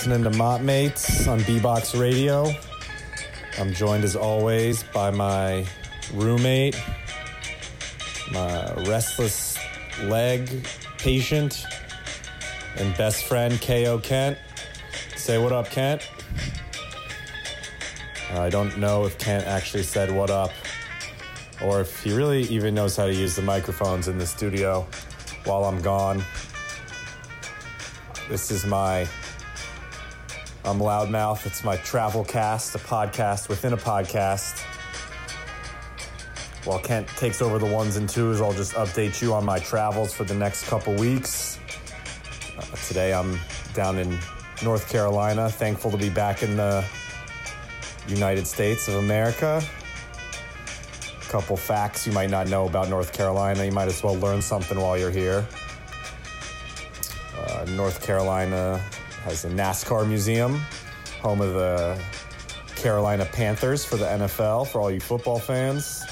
listening to Mott Mates on B-Box Radio. I'm joined as always by my roommate, my restless leg patient, and best friend, K.O. Kent. Say what up, Kent. I don't know if Kent actually said what up, or if he really even knows how to use the microphones in the studio while I'm gone. This is my I'm Loudmouth. It's my travel cast, a podcast within a podcast. While Kent takes over the ones and twos, I'll just update you on my travels for the next couple weeks. Uh, today I'm down in North Carolina. Thankful to be back in the United States of America. A couple facts you might not know about North Carolina. You might as well learn something while you're here. Uh, North Carolina has the NASCAR museum, home of the Carolina Panthers for the NFL, for all you football fans.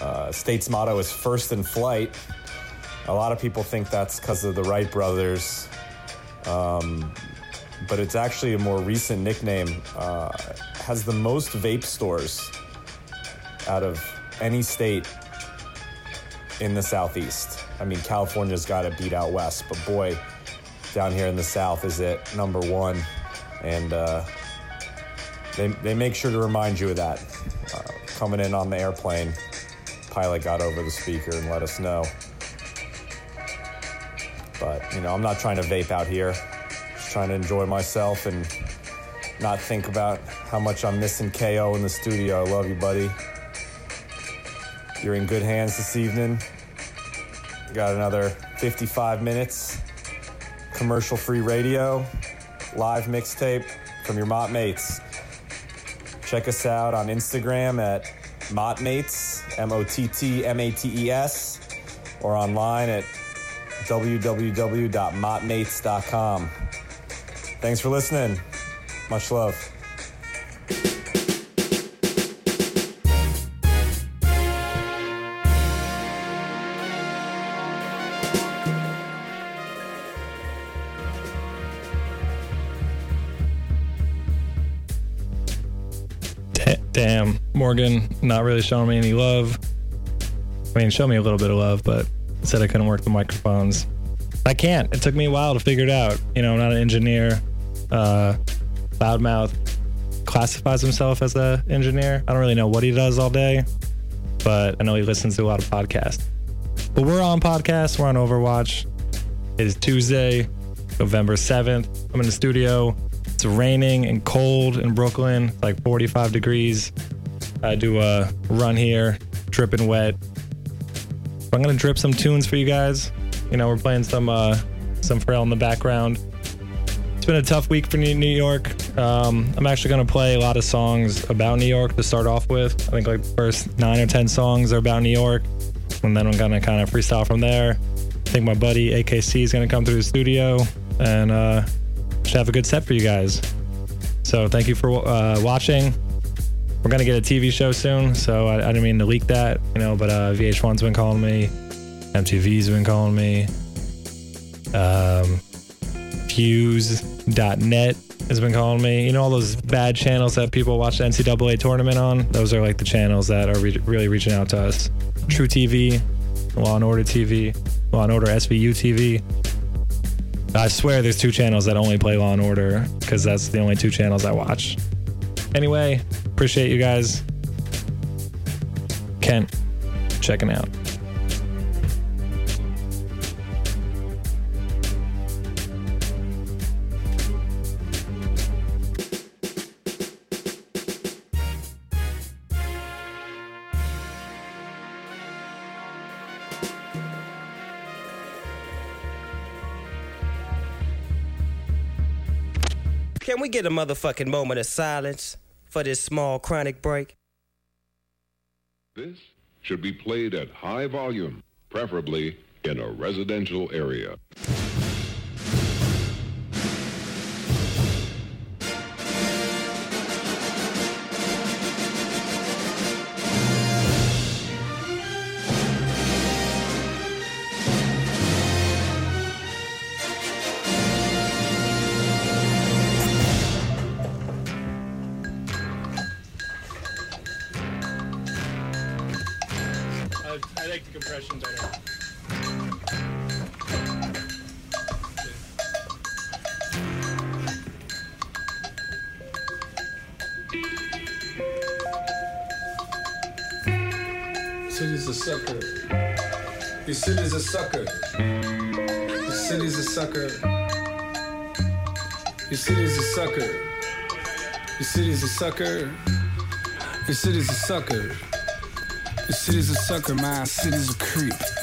Uh, state's motto is first in flight. A lot of people think that's because of the Wright brothers, um, but it's actually a more recent nickname. Uh, has the most vape stores out of any state in the Southeast. I mean, California's got to beat out West, but boy, down here in the South is it number one. And uh, they, they make sure to remind you of that. Uh, coming in on the airplane, pilot got over the speaker and let us know. But, you know, I'm not trying to vape out here. Just trying to enjoy myself and not think about how much I'm missing KO in the studio. I love you, buddy. You're in good hands this evening. Got another 55 minutes. Commercial free radio. Live mixtape from your Mott Mates. Check us out on Instagram at Mottmates, M O T T M A T E S, or online at www.mottmates.com. Thanks for listening. Much love. Morgan, not really showing me any love. I mean, show me a little bit of love, but said I couldn't work the microphones. I can't. It took me a while to figure it out. You know, I'm not an engineer. Uh, Loudmouth classifies himself as an engineer. I don't really know what he does all day, but I know he listens to a lot of podcasts. But we're on podcasts. We're on Overwatch. It is Tuesday, November 7th. I'm in the studio. It's raining and cold in Brooklyn, like 45 degrees. I do a run here, dripping wet. I'm gonna drip some tunes for you guys. You know, we're playing some uh, some Pharrell in the background. It's been a tough week for New York. Um, I'm actually gonna play a lot of songs about New York to start off with. I think like first nine or ten songs are about New York, and then I'm gonna kind of freestyle from there. I think my buddy AKC is gonna come through the studio and uh, should have a good set for you guys. So thank you for uh, watching. We're gonna get a TV show soon, so I, I didn't mean to leak that, you know. But uh, VH1's been calling me, MTV's been calling me, um, Fuse.net has been calling me. You know all those bad channels that people watch the NCAA tournament on? Those are like the channels that are re- really reaching out to us. truTV, Law and Order TV, Law and Order SVU TV. I swear there's two channels that only play Law and Order because that's the only two channels I watch. Anyway, appreciate you guys. Kent, checking out. Can we get a motherfucking moment of silence for this small chronic break? This should be played at high volume, preferably in a residential area. city's a sucker. Your city's a sucker. Your city's a sucker. Your city's a sucker. Your city's a sucker. Your city's a sucker. Your city's a sucker. My city's a creep.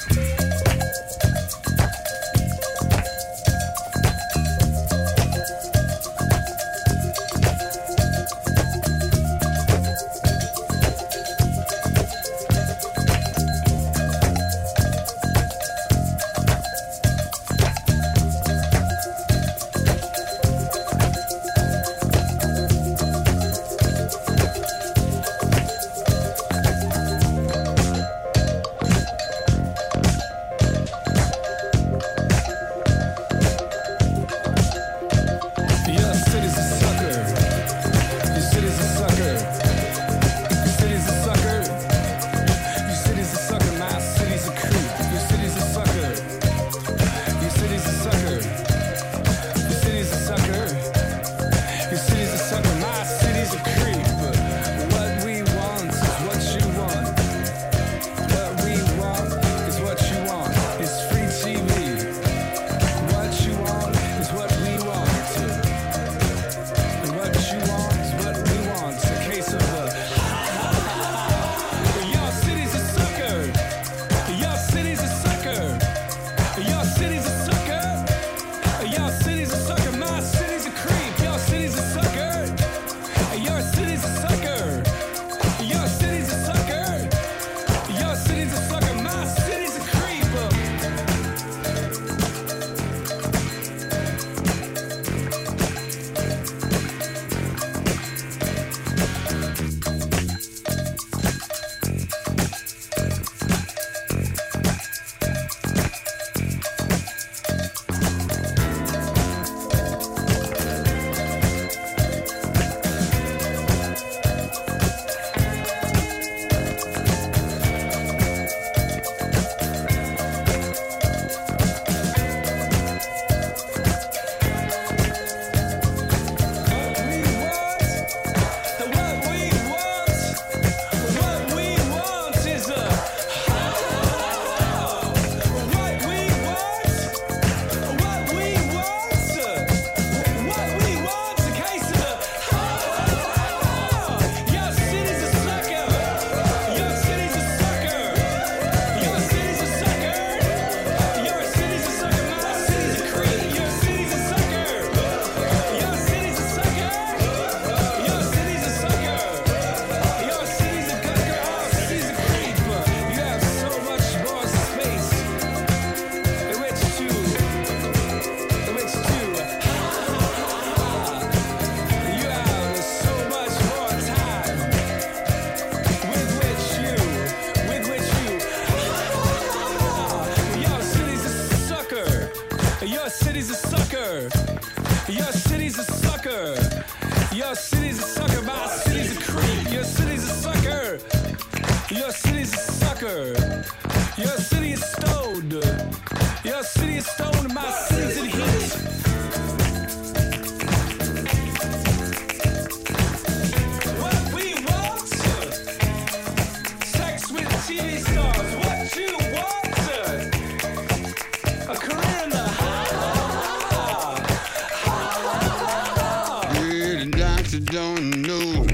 you don't know,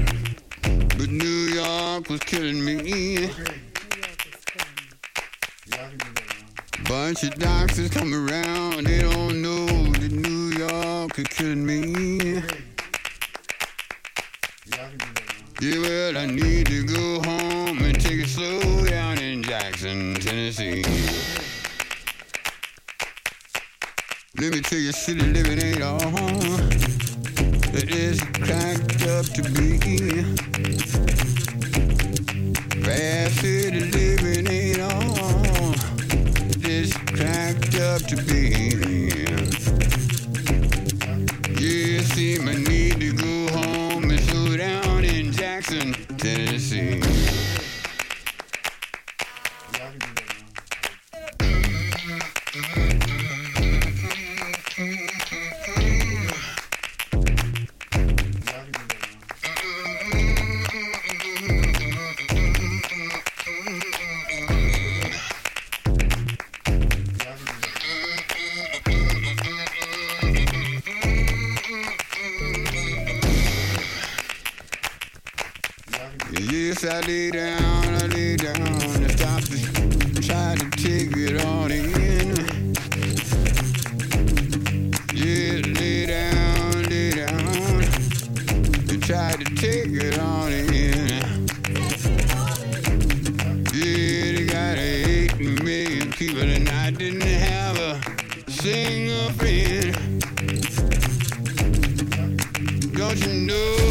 but New York was killing me. Bunch of doctors come around, they don't know that New York is killing me. Yeah, well, I need to go home and take it slow down in Jackson, Tennessee. Let me tell you, city living ain't all. It is to be. Don't you know,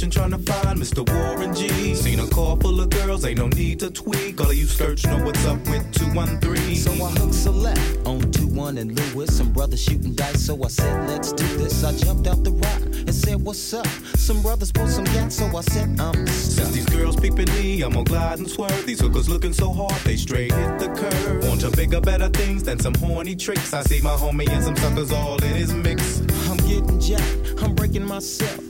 Mission trying to find Mr. Warren G. Seen a car full of girls, ain't no need to tweak. All of you skirts know what's up with 213. So I hooked select on 2 1 and Lewis. Some brothers shooting dice, so I said, let's do this. I jumped out the ride and said, what's up? Some brothers pulled some gas, so I said, I'm Since these girls peeping me, I'm gonna glide and swerve. These hookers looking so hard, they straight hit the curve. Want to bigger, better things than some horny tricks. I see my homie and some suckers all in his mix. I'm getting jacked, I'm breaking myself.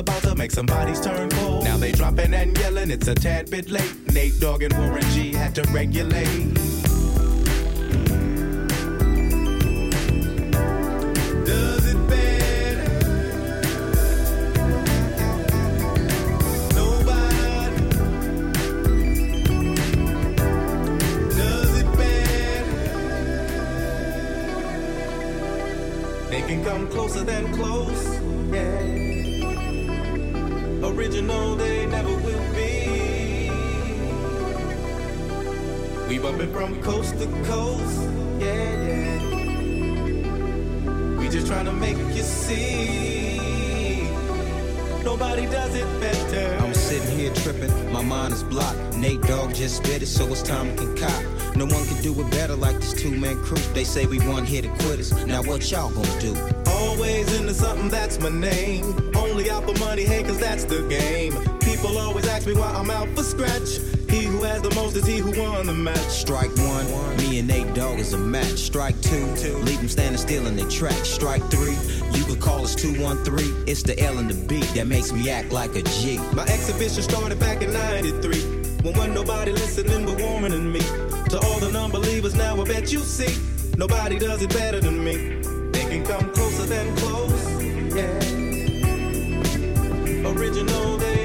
about to make some bodies turn cold. Now they dropping and yelling, it's a tad bit late. Nate Dogg and Warren G had to regulate. Does it better? Nobody. Does it better? They can come closer than close, yeah. Original, they never will be. We bumping from coast to coast, yeah, yeah. We just trying to make you see. Nobody does it better. I'm sitting here tripping, my mind is blocked. Nate Dogg just spit it, so it's time to concoct. No one can do it better like this two man crew. They say we one here to quitters. Now what y'all gonna do? Always into something, that's my name. Only out for money, hey, cause that's the game. People always ask me why I'm out for scratch. He who has the most is he who won the match. Strike one, me and Nate Dogg is a match. Strike two, leave them standing still in their track. Strike three, you could call us 213. It's the L and the B that makes me act like a G. My exhibition started back in 93. When wasn't nobody listening but Warren and me. To all the non-believers now I bet you see. Nobody does it better than me. They can come closer than close. Yeah. Original, they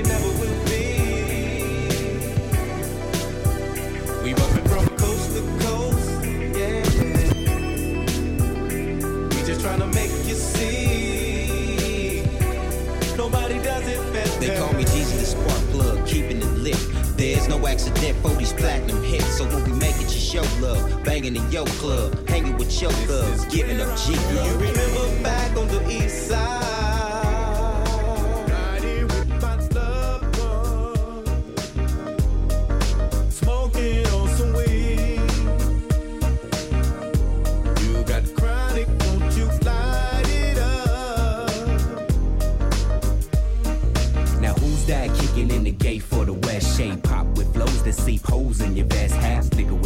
no accident for these platinum hits. So when we make it, you show love. Banging in your club, hanging with your thugs, giving up G You remember back on the east side? Flows that in your vest. Half nigga.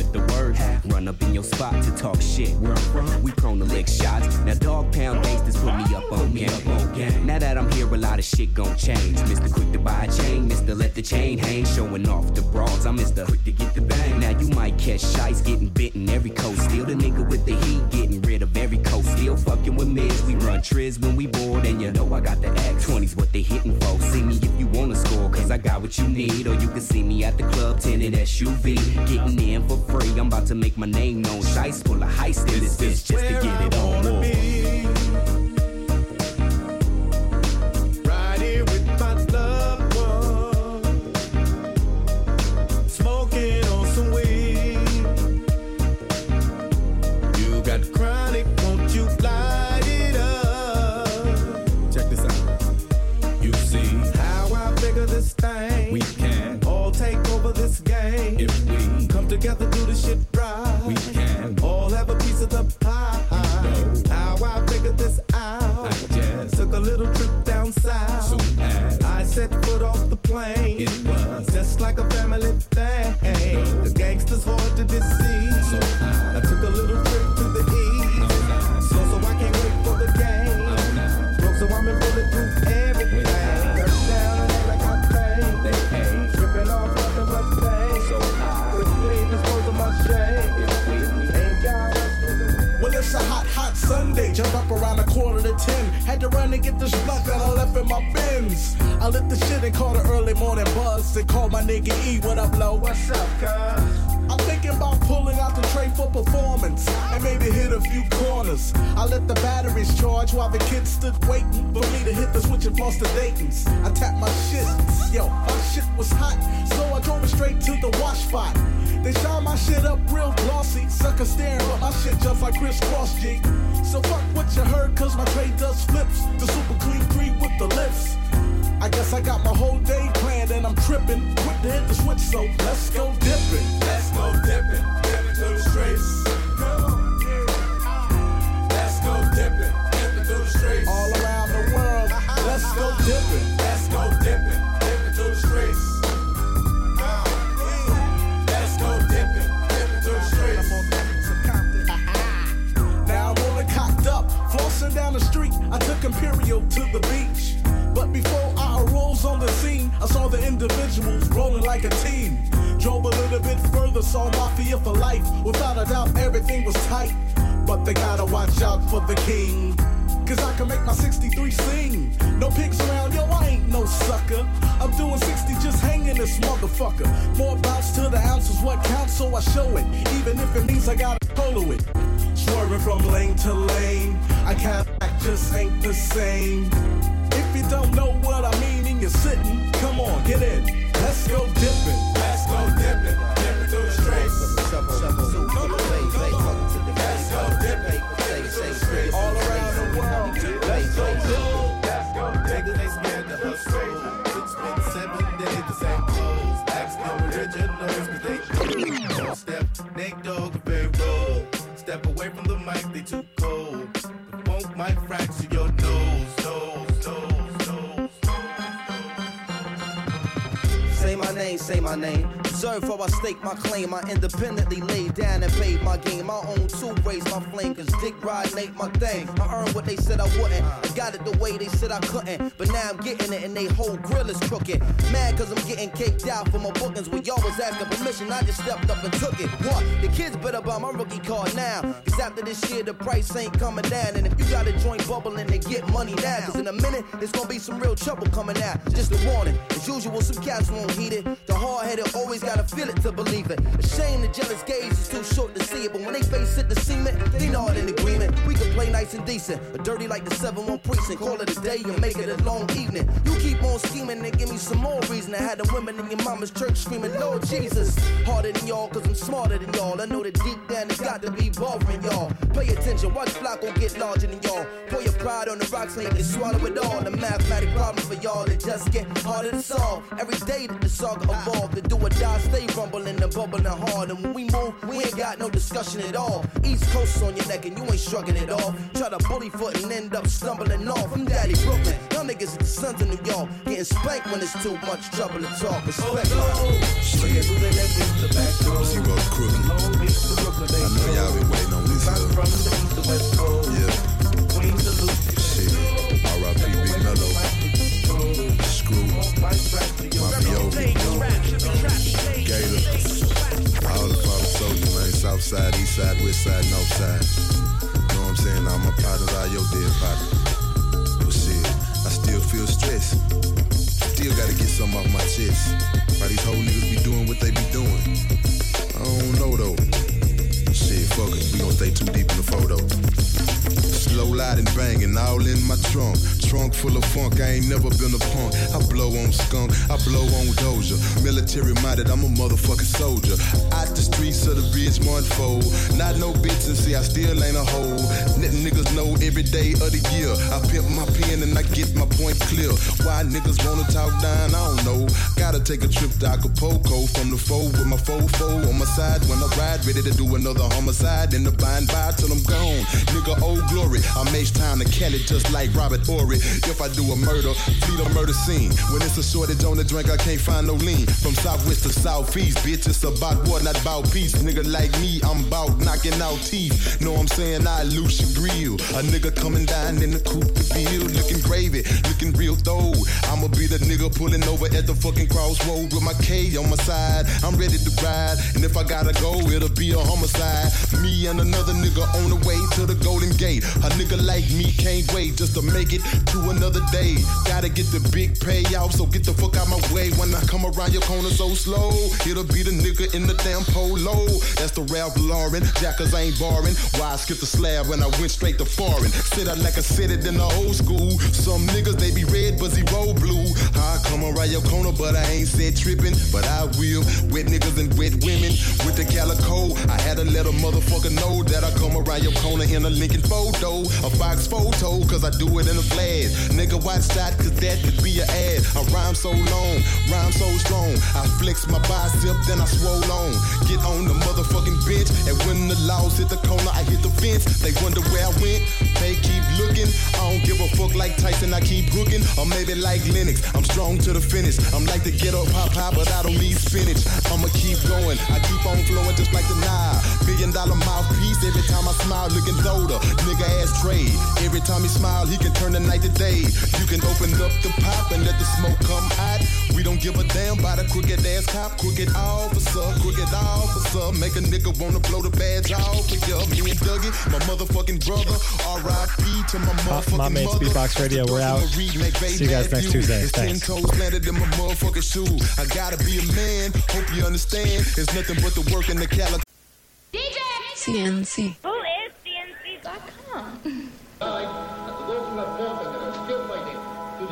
Run up in your spot to talk shit. Where I'm from, we prone to lick shots. Now dog pound gangsters put me up on game. Now that I'm here, a lot of shit gon' change. Mr. Quick to buy a chain, Mr. Let the chain hang, showing off the bras. I'm Mr. Quick to get the bang. Now you might catch shites getting bitten every coast. Still the nigga with the heat, getting rid of every coast. Still fucking with mids, we run triz when we bored, and you know I got the act. 20s what they hitting for. See me if you wanna score, cause I got what you need. Or you can see me at the club, tinted SUV. Getting in for free, I'm about to make my name known. Shice full of heist in this bitch just to get it on. War. Like a team. Drove a little bit further, saw Mafia for life. Without a doubt, everything was tight. But they gotta watch out for the king. Cause I can make my 63 sing. No pigs around, yo, I ain't no sucker. I'm doing 60 just hanging this motherfucker. More bounce to the ounce is what counts, so I show it. Even if it means I gotta polo it. Swerving from lane to lane. I can't act, just ain't the same. If you don't know what I mean and you're sitting, come on, get in. Let's go dipping. Let's go dipping. Dipping through the streets. Come on, come on. Let's go dipping. All around the world. My name. Observe for I stake my claim. I independently laid down and paid my game. My own two raise my flame, cause dick ride ain't my thing. I earned what they said I wouldn't. I got it the way they said I couldn't. But now I'm getting it and they whole grill is crooked. Mad cause I'm getting caked out for my bookings. When y'all was asking permission, I just stepped up and took it. What? The kids better buy my rookie card now. Cause after this year, the price ain't coming down. And if you got a joint bubbling, they get money now. Cause in a minute, there's gonna be some real trouble coming out. Just a warning. As usual, some cats won't heed it. The hard headed always gotta feel it to believe it. A shame the jealous gaze is too short to see it. But when they face it, the cement, they nod in agreement. We can play nice and decent. But dirty like the 7 1 precinct. Call it a day and make it a long evening. You keep on scheming and give me some more reason. I had the women in your mama's church screaming, Lord Jesus. Harder than y'all, cause I'm smarter than y'all. I know that deep down it's got to be bothering y'all. Pay attention, watch the flock gon' get larger than y'all. Pour your pride on the rocks you can swallow it all. The mathematic problem for y'all that just get harder to solve. Every day that the saga evolve, the do or die stay rumbling and bubbling hard. And when we move, we ain't got no discussion at all. East Coast on your neck and you ain't shrugging it off. Try to bully foot and end up stumbling off. I'm Daddy Brooklyn. Y'all niggas are the sons of New York. Getting spanked when it's too much trouble to talk. Respect See what's crooked. I know y'all been waiting on this. Uh, yeah. Shit. R.I.P. Big Mello. Screw. Mafio. Side, east side, west side, north side. Know what I'm saying? All my partners are your dead partners. But shit, I still feel stressed. Still gotta get something off my chest. Why these whole niggas be doing what they be doing? I don't know though. Shit, fuck it. We gon' stay too deep in the photo. Slow loud and banging, all in my trunk. Trunk full of funk, I ain't never been a punk. I blow on skunk, I blow on doja. Military minded, I'm a motherfucking soldier. Out the streets of the Ridgemont fold. Not no bitch and see I still ain't a hoe. Let niggas know every day of the year. I pimp my pen and I get my point clear. Why niggas wanna talk down, I don't know. Gotta take a trip to Acapulco from the foe with my fofo on my side when I ride. Ready to do another homicide in the bind by till I'm gone. Nigga, old glory. I make time to Cali just like Robert Horry. If I do a murder, fleet a murder scene. When it's a shortage on the drink, I can't find no lean. From southwest to southeast, bitch, it's about what, not about peace. Nigga like me, I'm about knocking out teeth. Know I'm saying? I loose your grill. A nigga coming down in the coupe to bill, looking gravy, looking real though. I'ma be the nigga pulling over at the fucking crossroad with my K on my side. I'm ready to ride, and if I gotta go, it'll be a homicide. Me and another nigga on the way to the Golden Gate. A nigga like me can't wait just to make it to another day. Gotta get the big payout, so get the fuck out my way. When I come around your corner so slow, it'll be the nigga in the damn polo. That's the Ralph Lauren, jackers ain't barring. Why I skipped the slab when I went straight to foreign? Sit out like I said it in the old school. Some niggas they be red, but zero blue. I come around your corner, but I ain't said tripping, but I will. Wet niggas and wet women with the calico. I had to let a motherfucker know that I come around your corner in a Lincoln photo, a Fox photo, cause I do it in a flash. Nigga, watch that, cause that could be an ad. I rhyme so long, rhyme so strong. I flex my bicep, then I swole on. Get on the motherfucking bench, and when the laws hit the corner, I hit the fence. They wonder where I went, they keep looking. I don't give a fuck like Tyson, I keep hooking. Or maybe like Lennox, I'm strong to the finish. I'm like the ghetto pop pop, but I don't need spinach. I'ma keep going, I keep on flowing just like the Nile. Billion dollar mouthpiece, every time I smile, looking older. Nigga ass trade. Every time he smile, he can turn the night to day. You can open up the pop and let the smoke come hot. We don't give a damn about a crooked ass cop, crooked officer, crooked officer. Make a nigga wanna blow the badge off of ya. Me and Dougie, my motherfucking brother. R.I.P. to my uh, motherfucking My mates, mother. Beatbox Radio, we're out. See you guys next Tuesday. It's ten Thanks. toes in my motherfucking shoe. I gotta be a man. Hope you understand. It's nothing but the work and the calico. CNC.